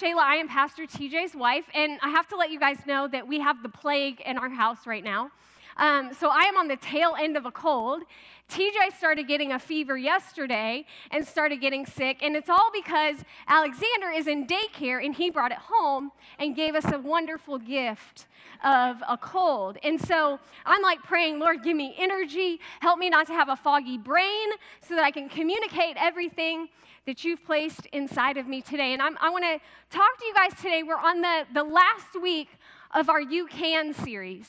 Shayla. I am Pastor TJ's wife, and I have to let you guys know that we have the plague in our house right now. Um, so I am on the tail end of a cold. TJ started getting a fever yesterday and started getting sick, and it's all because Alexander is in daycare and he brought it home and gave us a wonderful gift of a cold. And so I'm like praying, Lord, give me energy, help me not to have a foggy brain so that I can communicate everything that you've placed inside of me today. And I'm, i want to talk to you guys today. We're on the, the last week of our You Can series.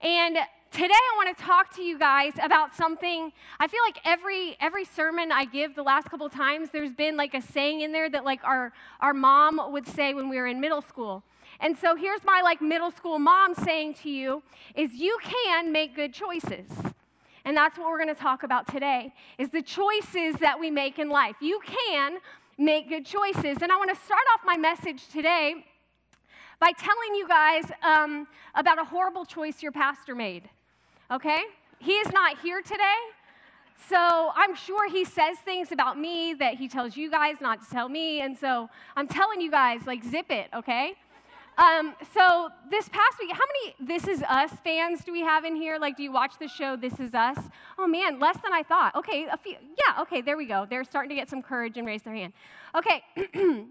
And today I want to talk to you guys about something. I feel like every every sermon I give the last couple times, there's been like a saying in there that like our our mom would say when we were in middle school. And so here's my like middle school mom saying to you is you can make good choices. And that's what we're going to talk about today is the choices that we make in life. You can make good choices. And I want to start off my message today by telling you guys um, about a horrible choice your pastor made. Okay? He is not here today. So I'm sure he says things about me that he tells you guys not to tell me. And so I'm telling you guys, like, zip it, okay? Um, so this past week, how many This Is Us fans do we have in here? Like, do you watch the show This Is Us? Oh man, less than I thought. Okay, a few. Yeah, okay, there we go. They're starting to get some courage and raise their hand. Okay,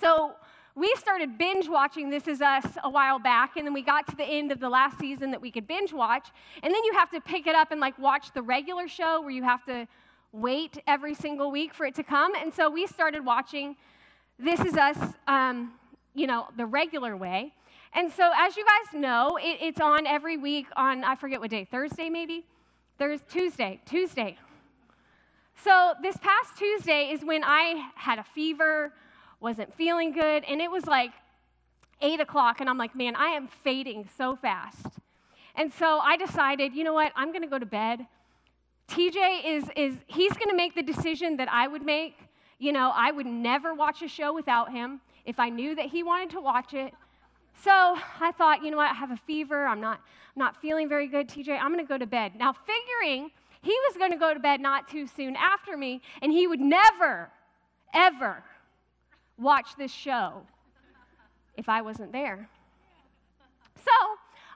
so we started binge watching This Is Us a while back, and then we got to the end of the last season that we could binge watch. And then you have to pick it up and like watch the regular show where you have to wait every single week for it to come. And so we started watching This Is Us, um, you know, the regular way. And so, as you guys know, it, it's on every week on, I forget what day, Thursday maybe? There's Tuesday, Tuesday. So, this past Tuesday is when I had a fever wasn't feeling good, and it was like eight o'clock, and I'm like, man, I am fading so fast. And so I decided, you know what, I'm gonna go to bed. TJ is, is he's gonna make the decision that I would make. You know, I would never watch a show without him if I knew that he wanted to watch it. So I thought, you know what, I have a fever, I'm not, I'm not feeling very good, TJ, I'm gonna go to bed. Now, figuring he was gonna go to bed not too soon after me, and he would never, ever watch this show if I wasn't there. So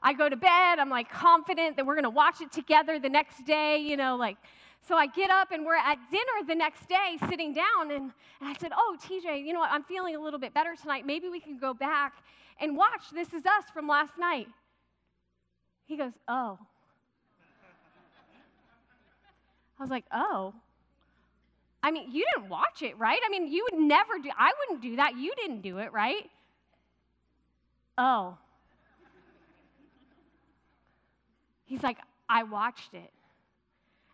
I go to bed, I'm like confident that we're gonna watch it together the next day, you know, like. So I get up and we're at dinner the next day sitting down, and, and I said, Oh, TJ, you know what? I'm feeling a little bit better tonight. Maybe we can go back and watch This Is Us from last night. He goes, Oh. I was like, Oh. I mean, you didn't watch it, right? I mean, you would never do, I wouldn't do that. You didn't do it, right? Oh. He's like, I watched it.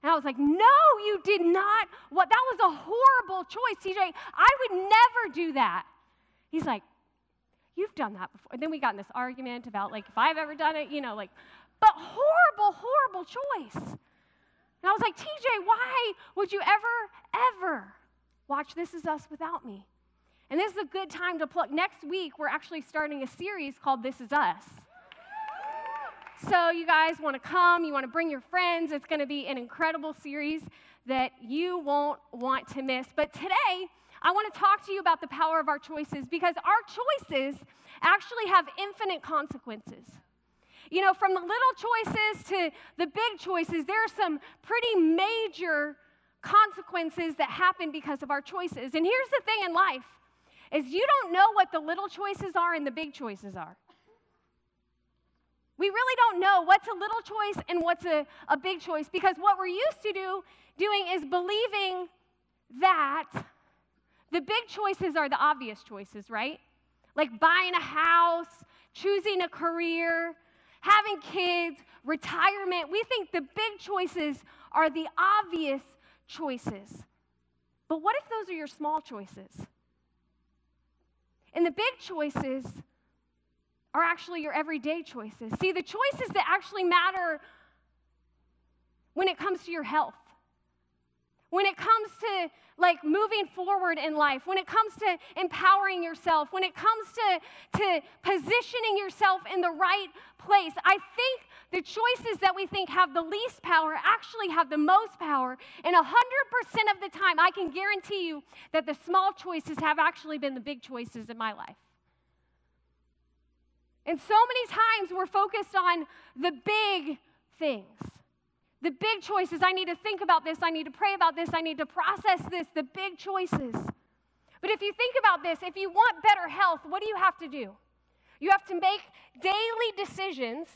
And I was like, no, you did not. What that was a horrible choice, TJ. I would never do that. He's like, you've done that before. And then we got in this argument about like if I've ever done it, you know, like, but horrible, horrible choice. And I was like, TJ, why would you ever, ever watch This Is Us without me? And this is a good time to plug. Next week, we're actually starting a series called This Is Us. So, you guys want to come, you want to bring your friends. It's going to be an incredible series that you won't want to miss. But today, I want to talk to you about the power of our choices because our choices actually have infinite consequences. You know, from the little choices to the big choices, there are some pretty major consequences that happen because of our choices. And here's the thing in life is you don't know what the little choices are and the big choices are. We really don't know what's a little choice and what's a, a big choice because what we're used to do doing is believing that the big choices are the obvious choices, right? Like buying a house, choosing a career, having kids, retirement. We think the big choices are the obvious choices. But what if those are your small choices? And the big choices are actually your everyday choices. See, the choices that actually matter when it comes to your health, when it comes to like moving forward in life, when it comes to empowering yourself, when it comes to, to positioning yourself in the right place, I think the choices that we think have the least power actually have the most power. And 100% of the time, I can guarantee you that the small choices have actually been the big choices in my life. And so many times we're focused on the big things. The big choices. I need to think about this. I need to pray about this. I need to process this. The big choices. But if you think about this, if you want better health, what do you have to do? You have to make daily decisions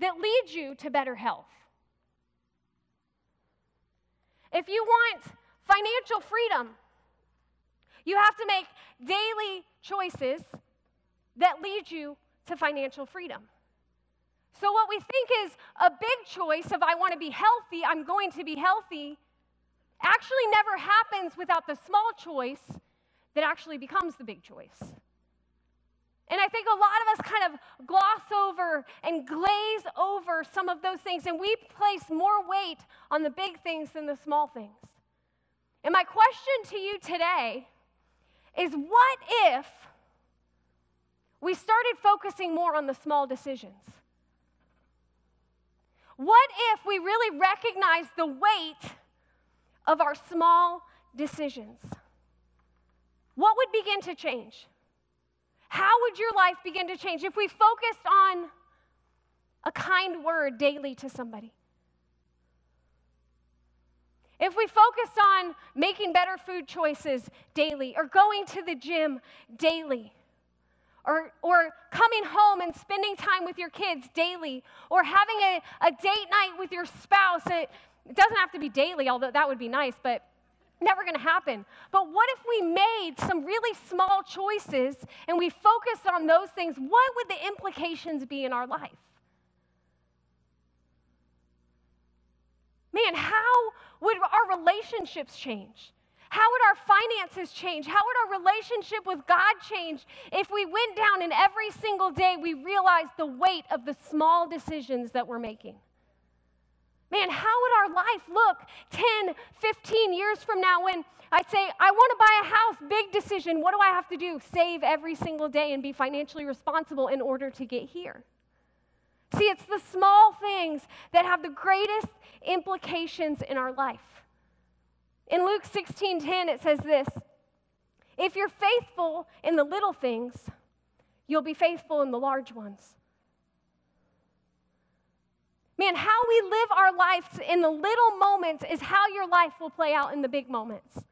that lead you to better health. If you want financial freedom, you have to make daily choices that lead you to financial freedom. So, what we think is a big choice of I want to be healthy, I'm going to be healthy, actually never happens without the small choice that actually becomes the big choice. And I think a lot of us kind of gloss over and glaze over some of those things, and we place more weight on the big things than the small things. And my question to you today is what if we started focusing more on the small decisions? What if we really recognize the weight of our small decisions? What would begin to change? How would your life begin to change if we focused on a kind word daily to somebody? If we focused on making better food choices daily, or going to the gym daily, or, or coming home and spending time with your kids daily, or having a, a date night with your spouse, it, it doesn't have to be daily, although that would be nice, but never going to happen. But what if we made some really small choices and we focused on those things? What would the implications be in our life? Man, how would our relationships change? How would our finances change? How would our relationship with God change if we went down and every single day we realized the weight of the small decisions that we're making? Man, how would our life look 10, 15 years from now when I say, I want to buy a house, big decision. What do I have to do? Save every single day and be financially responsible in order to get here. See, it's the small things that have the greatest implications in our life. In Luke 16:10 it says this, if you're faithful in the little things, you'll be faithful in the large ones. Man, how we live our lives in the little moments is how your life will play out in the big moments.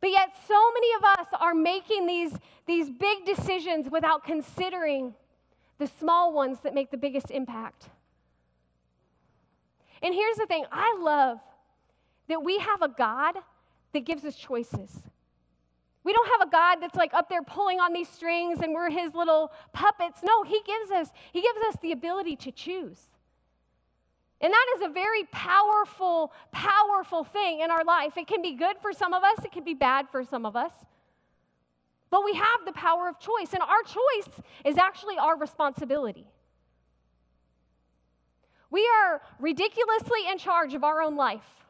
But yet, so many of us are making these, these big decisions without considering the small ones that make the biggest impact. And here's the thing I love that we have a God that gives us choices. We don't have a God that's like up there pulling on these strings and we're his little puppets. No, he gives us he gives us the ability to choose. And that is a very powerful powerful thing in our life. It can be good for some of us, it can be bad for some of us. But we have the power of choice and our choice is actually our responsibility. We are ridiculously in charge of our own life.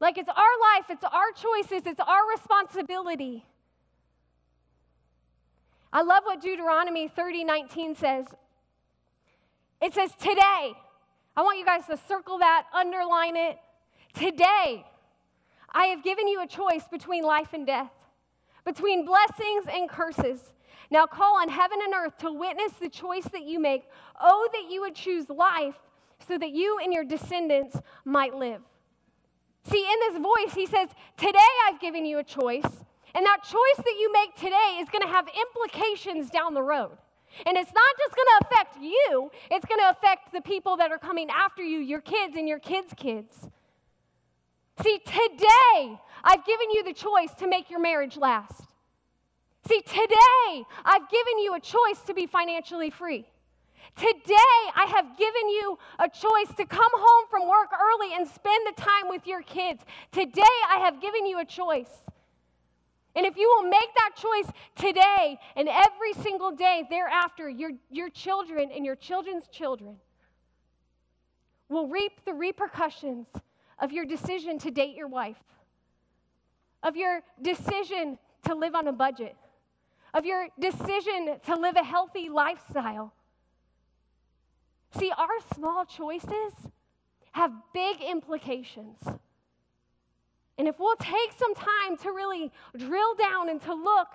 Like it's our life, it's our choices, it's our responsibility. I love what Deuteronomy 30 19 says. It says, Today, I want you guys to circle that, underline it. Today, I have given you a choice between life and death, between blessings and curses. Now call on heaven and earth to witness the choice that you make. Oh, that you would choose life so that you and your descendants might live. See, in this voice, he says, Today I've given you a choice, and that choice that you make today is going to have implications down the road. And it's not just going to affect you, it's going to affect the people that are coming after you, your kids and your kids' kids. See, today I've given you the choice to make your marriage last. See, today I've given you a choice to be financially free. Today, I have given you a choice to come home from work early and spend the time with your kids. Today, I have given you a choice. And if you will make that choice today and every single day thereafter, your, your children and your children's children will reap the repercussions of your decision to date your wife, of your decision to live on a budget of your decision to live a healthy lifestyle. See, our small choices have big implications. And if we'll take some time to really drill down and to look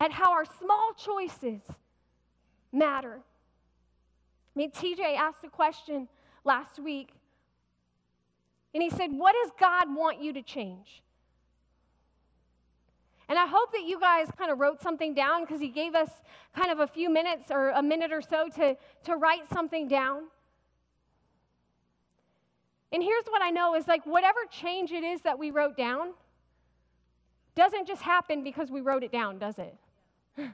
at how our small choices matter. I mean, TJ asked a question last week, and he said, What does God want you to change? And I hope that you guys kind of wrote something down because he gave us kind of a few minutes or a minute or so to, to write something down. And here's what I know is like whatever change it is that we wrote down doesn't just happen because we wrote it down, does it?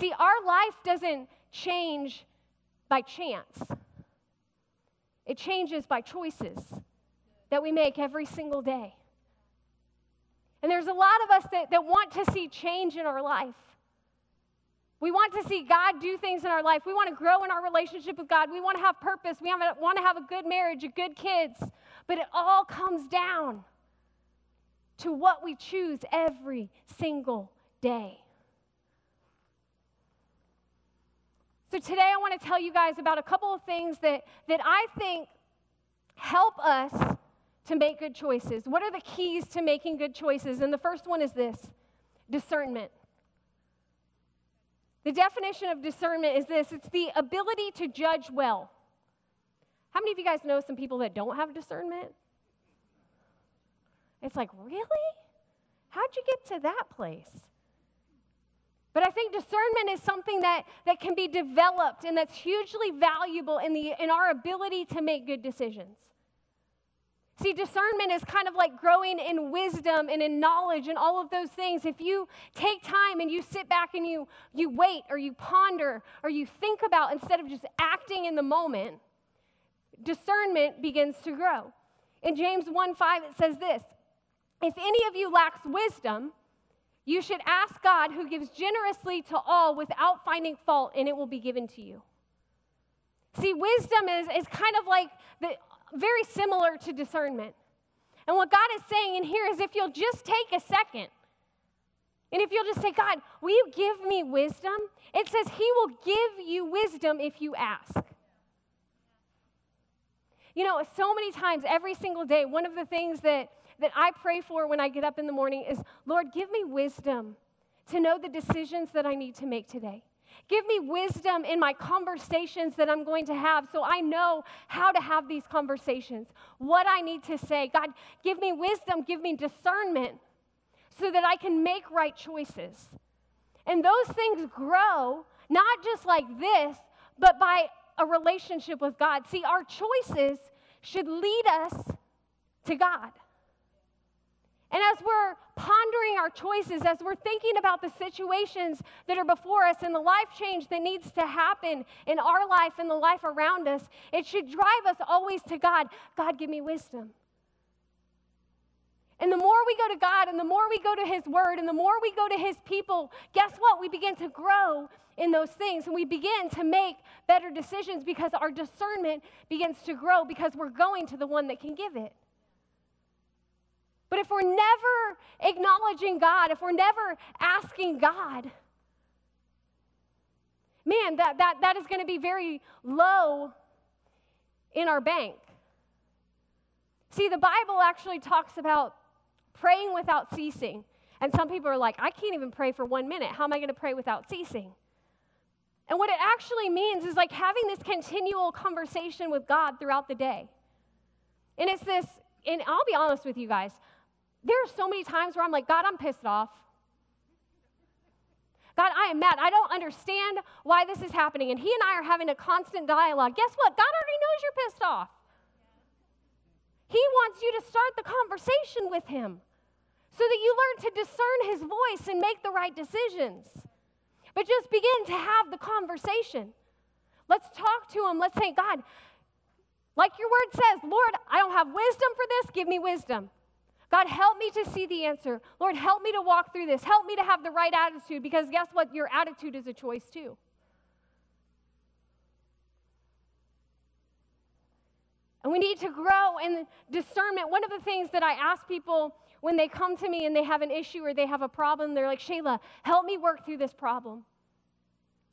See, our life doesn't change by chance. It changes by choices that we make every single day. And there's a lot of us that, that want to see change in our life. We want to see God do things in our life. We want to grow in our relationship with God. We want to have purpose. We want to have a good marriage, a good kids. But it all comes down to what we choose every single day. So today I want to tell you guys about a couple of things that, that I think help us to make good choices. What are the keys to making good choices? And the first one is this discernment. The definition of discernment is this it's the ability to judge well. How many of you guys know some people that don't have discernment? It's like, really? How'd you get to that place? But I think discernment is something that, that can be developed and that's hugely valuable in, the, in our ability to make good decisions. See, discernment is kind of like growing in wisdom and in knowledge and all of those things. If you take time and you sit back and you, you wait or you ponder or you think about instead of just acting in the moment, discernment begins to grow. In James 1 5, it says this If any of you lacks wisdom, you should ask God, who gives generously to all without finding fault, and it will be given to you. See, wisdom is, is kind of like the, very similar to discernment. And what God is saying in here is if you'll just take a second, and if you'll just say, God, will you give me wisdom? It says He will give you wisdom if you ask. You know, so many times, every single day, one of the things that, that I pray for when I get up in the morning is, Lord, give me wisdom to know the decisions that I need to make today. Give me wisdom in my conversations that I'm going to have so I know how to have these conversations, what I need to say. God, give me wisdom, give me discernment so that I can make right choices. And those things grow not just like this, but by a relationship with God. See, our choices should lead us to God. And as we're pondering our choices, as we're thinking about the situations that are before us and the life change that needs to happen in our life and the life around us, it should drive us always to God. God, give me wisdom. And the more we go to God and the more we go to His Word and the more we go to His people, guess what? We begin to grow in those things and we begin to make better decisions because our discernment begins to grow because we're going to the one that can give it. But if we're never acknowledging God, if we're never asking God, man, that, that, that is going to be very low in our bank. See, the Bible actually talks about praying without ceasing. And some people are like, I can't even pray for one minute. How am I going to pray without ceasing? And what it actually means is like having this continual conversation with God throughout the day. And it's this, and I'll be honest with you guys, there are so many times where I'm like, God, I'm pissed off. God, I am mad. I don't understand why this is happening. And He and I are having a constant dialogue. Guess what? God already knows you're pissed off. He wants you to start the conversation with Him so that you learn to discern His voice and make the right decisions. But just begin to have the conversation. Let's talk to Him. Let's say, God, like your word says, Lord, I don't have wisdom for this. Give me wisdom. God, help me to see the answer. Lord, help me to walk through this. Help me to have the right attitude because guess what? Your attitude is a choice too. And we need to grow in discernment. One of the things that I ask people when they come to me and they have an issue or they have a problem, they're like, Shayla, help me work through this problem.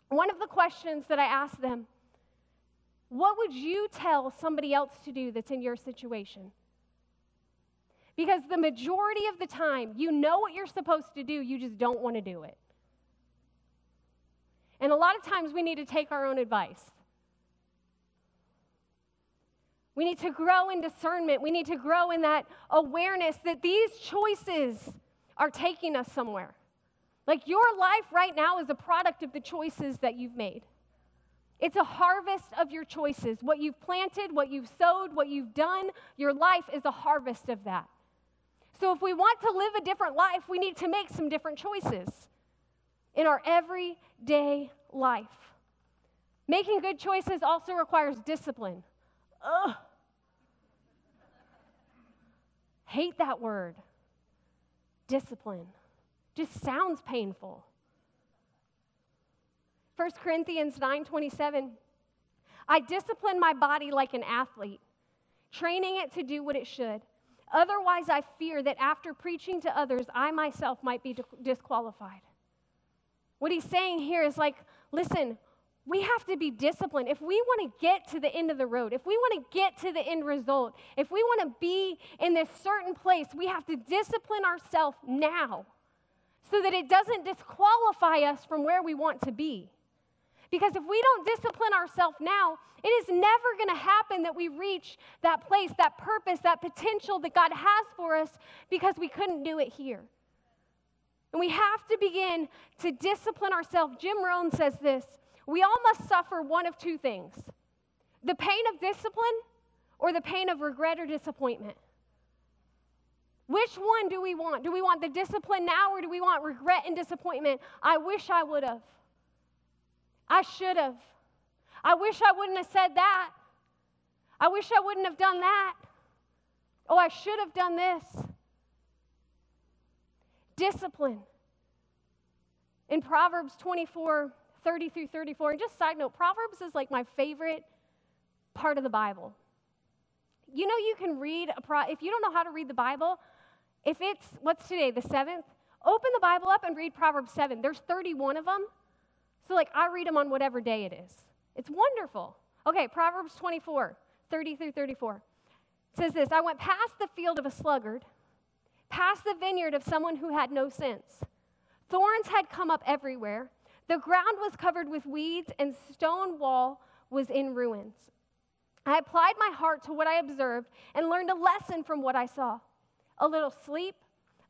One of the questions that I ask them, what would you tell somebody else to do that's in your situation? Because the majority of the time, you know what you're supposed to do, you just don't want to do it. And a lot of times, we need to take our own advice. We need to grow in discernment. We need to grow in that awareness that these choices are taking us somewhere. Like your life right now is a product of the choices that you've made. It's a harvest of your choices. What you've planted, what you've sowed, what you've done, your life is a harvest of that. So if we want to live a different life, we need to make some different choices in our everyday life. Making good choices also requires discipline. Ugh. Hate that word. Discipline. Just sounds painful. 1 Corinthians 9:27 I discipline my body like an athlete, training it to do what it should. Otherwise, I fear that after preaching to others, I myself might be disqualified. What he's saying here is like, listen, we have to be disciplined. If we want to get to the end of the road, if we want to get to the end result, if we want to be in this certain place, we have to discipline ourselves now so that it doesn't disqualify us from where we want to be. Because if we don't discipline ourselves now, it is never going to happen that we reach that place, that purpose, that potential that God has for us because we couldn't do it here. And we have to begin to discipline ourselves. Jim Rohn says this we all must suffer one of two things the pain of discipline or the pain of regret or disappointment. Which one do we want? Do we want the discipline now or do we want regret and disappointment? I wish I would have. I should have. I wish I wouldn't have said that. I wish I wouldn't have done that. Oh, I should have done this. Discipline. In Proverbs 24, 30 through 34. And just side note, Proverbs is like my favorite part of the Bible. You know, you can read a pro, if you don't know how to read the Bible, if it's, what's today, the seventh? Open the Bible up and read Proverbs 7. There's 31 of them. So, like, I read them on whatever day it is. It's wonderful. Okay, Proverbs 24, 30 through 34. It says this I went past the field of a sluggard, past the vineyard of someone who had no sense. Thorns had come up everywhere the ground was covered with weeds, and stone wall was in ruins. I applied my heart to what I observed and learned a lesson from what I saw. A little sleep,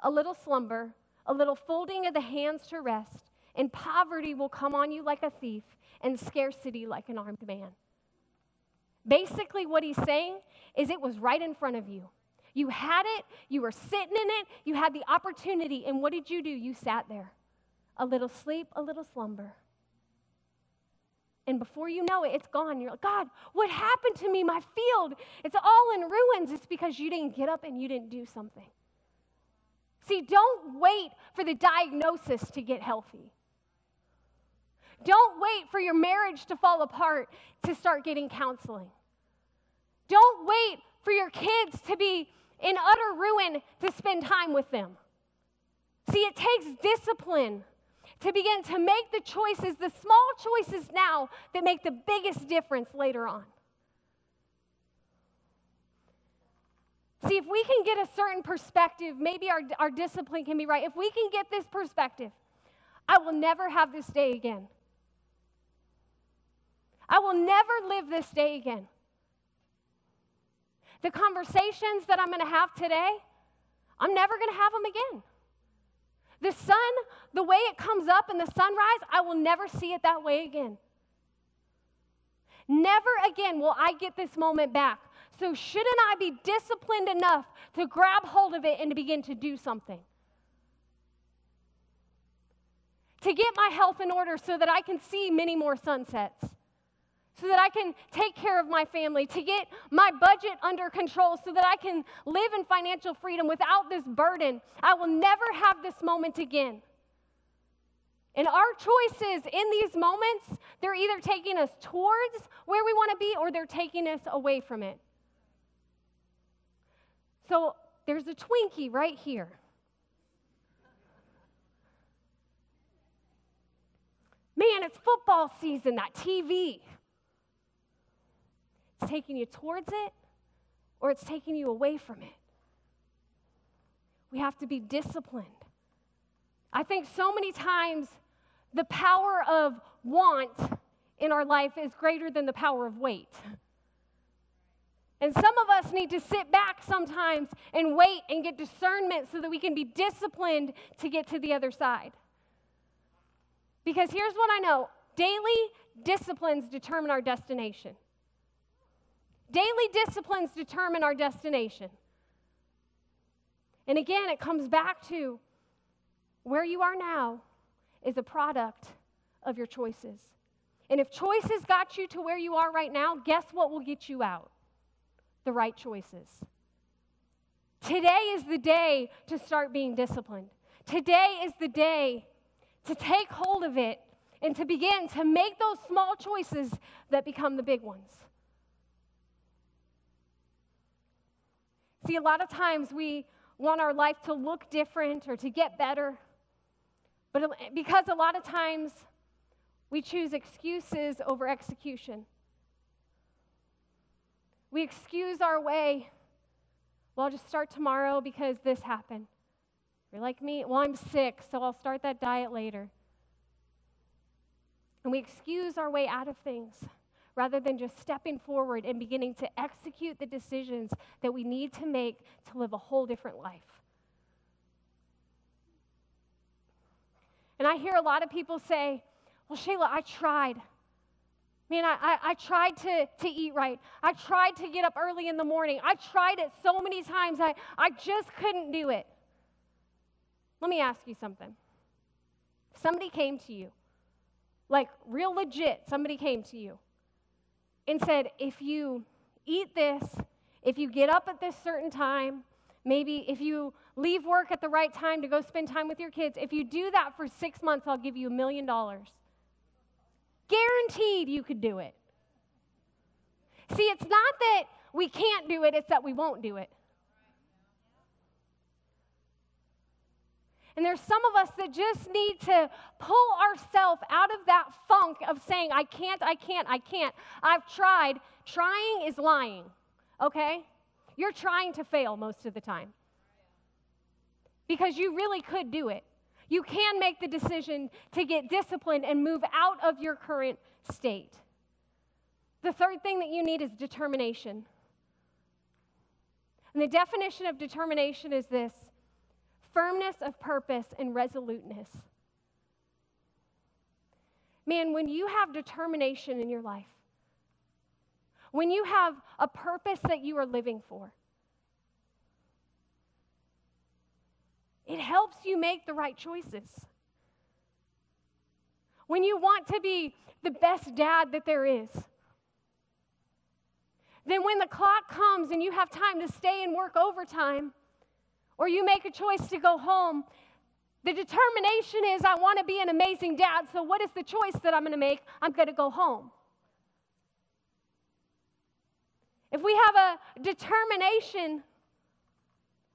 a little slumber, a little folding of the hands to rest, and poverty will come on you like a thief, and scarcity like an armed man. Basically, what he's saying is it was right in front of you. You had it, you were sitting in it, you had the opportunity, and what did you do? You sat there a little sleep, a little slumber. And before you know it, it's gone. You're like, God, what happened to me? My field, it's all in ruins. It's because you didn't get up and you didn't do something. See, don't wait for the diagnosis to get healthy. Don't wait for your marriage to fall apart to start getting counseling. Don't wait for your kids to be in utter ruin to spend time with them. See, it takes discipline to begin to make the choices, the small choices now that make the biggest difference later on. See, if we can get a certain perspective, maybe our, our discipline can be right. If we can get this perspective, I will never have this day again. I will never live this day again. The conversations that I'm going to have today, I'm never going to have them again. The sun, the way it comes up in the sunrise, I will never see it that way again. Never again will I get this moment back. So, shouldn't I be disciplined enough to grab hold of it and to begin to do something? To get my health in order so that I can see many more sunsets so that I can take care of my family, to get my budget under control, so that I can live in financial freedom without this burden. I will never have this moment again. And our choices in these moments, they're either taking us towards where we want to be or they're taking us away from it. So there's a Twinkie right here. Man, it's football season, that TV. It's taking you towards it or it's taking you away from it. We have to be disciplined. I think so many times the power of want in our life is greater than the power of wait. And some of us need to sit back sometimes and wait and get discernment so that we can be disciplined to get to the other side. Because here's what I know daily disciplines determine our destination. Daily disciplines determine our destination. And again, it comes back to where you are now is a product of your choices. And if choices got you to where you are right now, guess what will get you out? The right choices. Today is the day to start being disciplined. Today is the day to take hold of it and to begin to make those small choices that become the big ones. See, a lot of times we want our life to look different or to get better, but because a lot of times we choose excuses over execution. We excuse our way. Well, I'll just start tomorrow because this happened. You're like me? Well, I'm sick, so I'll start that diet later. And we excuse our way out of things rather than just stepping forward and beginning to execute the decisions that we need to make to live a whole different life. And I hear a lot of people say, Well, Shayla, I tried. Man, I, I, I, tried to, to eat right. I tried to get up early in the morning. I tried it so many times. I, I just couldn't do it. Let me ask you something. Somebody came to you, like real legit, somebody came to you and said, if you eat this, if you get up at this certain time, maybe if you leave work at the right time to go spend time with your kids, if you do that for six months, I'll give you a million dollars. Guaranteed you could do it. See, it's not that we can't do it, it's that we won't do it. And there's some of us that just need to pull ourselves out of that funk of saying, I can't, I can't, I can't. I've tried. Trying is lying, okay? You're trying to fail most of the time because you really could do it. You can make the decision to get disciplined and move out of your current state. The third thing that you need is determination. And the definition of determination is this firmness of purpose and resoluteness. Man, when you have determination in your life, when you have a purpose that you are living for, it helps you make the right choices. When you want to be the best dad that there is, then when the clock comes and you have time to stay and work overtime, or you make a choice to go home, the determination is I want to be an amazing dad, so what is the choice that I'm going to make? I'm going to go home. If we have a determination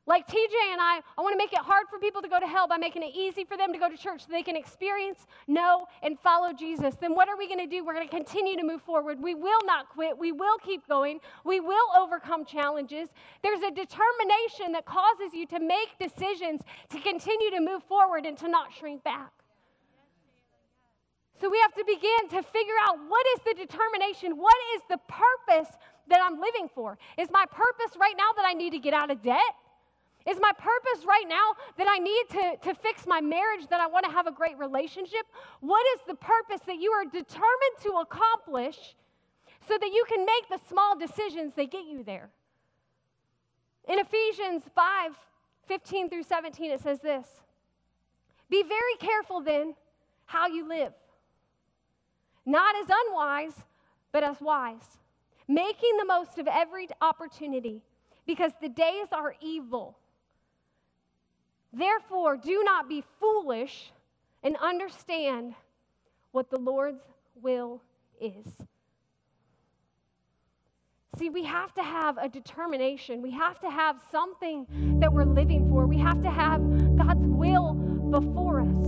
like TJ and I, I want to make it hard for people to go to hell by making it easy for them to go to church so they can experience, know, and follow Jesus. Then what are we going to do? We're going to continue to move forward. We will not quit. We will keep going. We will overcome challenges. There's a determination that causes you to make decisions to continue to move forward and to not shrink back. So we have to begin to figure out what is the determination? What is the purpose that I'm living for? Is my purpose right now that I need to get out of debt? Is my purpose right now that I need to, to fix my marriage, that I want to have a great relationship? What is the purpose that you are determined to accomplish so that you can make the small decisions that get you there? In Ephesians 5 15 through 17, it says this Be very careful then how you live, not as unwise, but as wise, making the most of every opportunity, because the days are evil. Therefore, do not be foolish and understand what the Lord's will is. See, we have to have a determination. We have to have something that we're living for. We have to have God's will before us.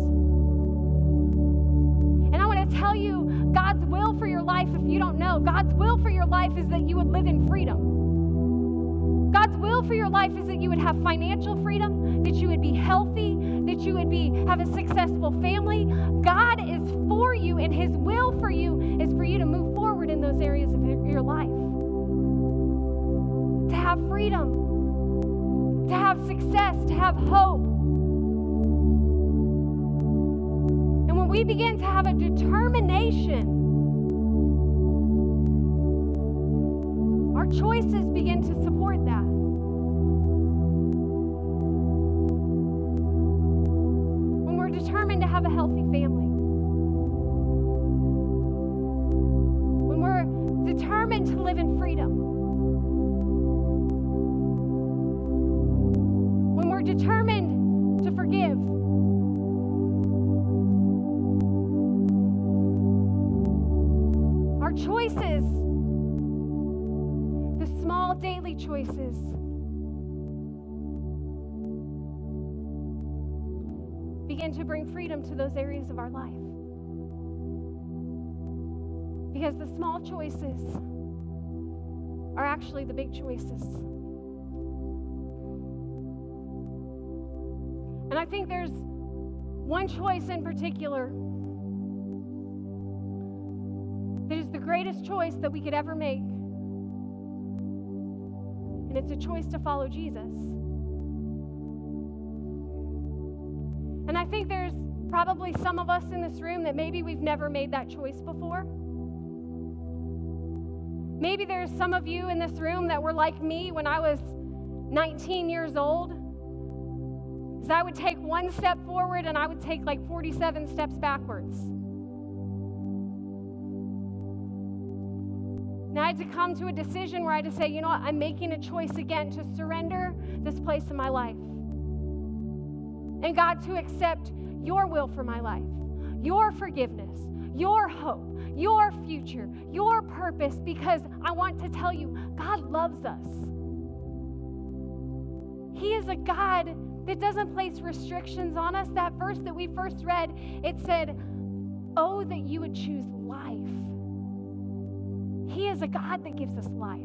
And I want to tell you God's will for your life, if you don't know, God's will for your life is that you would live in freedom. God's will for your life is that you would have financial freedom, that you would be healthy, that you would be have a successful family. God is for you and his will for you is for you to move forward in those areas of your life to have freedom, to have success, to have hope. And when we begin to have a determination, our choices begin to support Our choices, the small daily choices, begin to bring freedom to those areas of our life. Because the small choices are actually the big choices. And I think there's one choice in particular that is the greatest choice that we could ever make. And it's a choice to follow Jesus. And I think there's probably some of us in this room that maybe we've never made that choice before. Maybe there's some of you in this room that were like me when I was 19 years old is I would take one step forward and I would take like 47 steps backwards. And I had to come to a decision where I had to say, you know what, I'm making a choice again to surrender this place in my life. And God, to accept your will for my life, your forgiveness, your hope, your future, your purpose, because I want to tell you, God loves us. He is a God that doesn't place restrictions on us. That verse that we first read, it said, Oh, that you would choose life. He is a God that gives us life.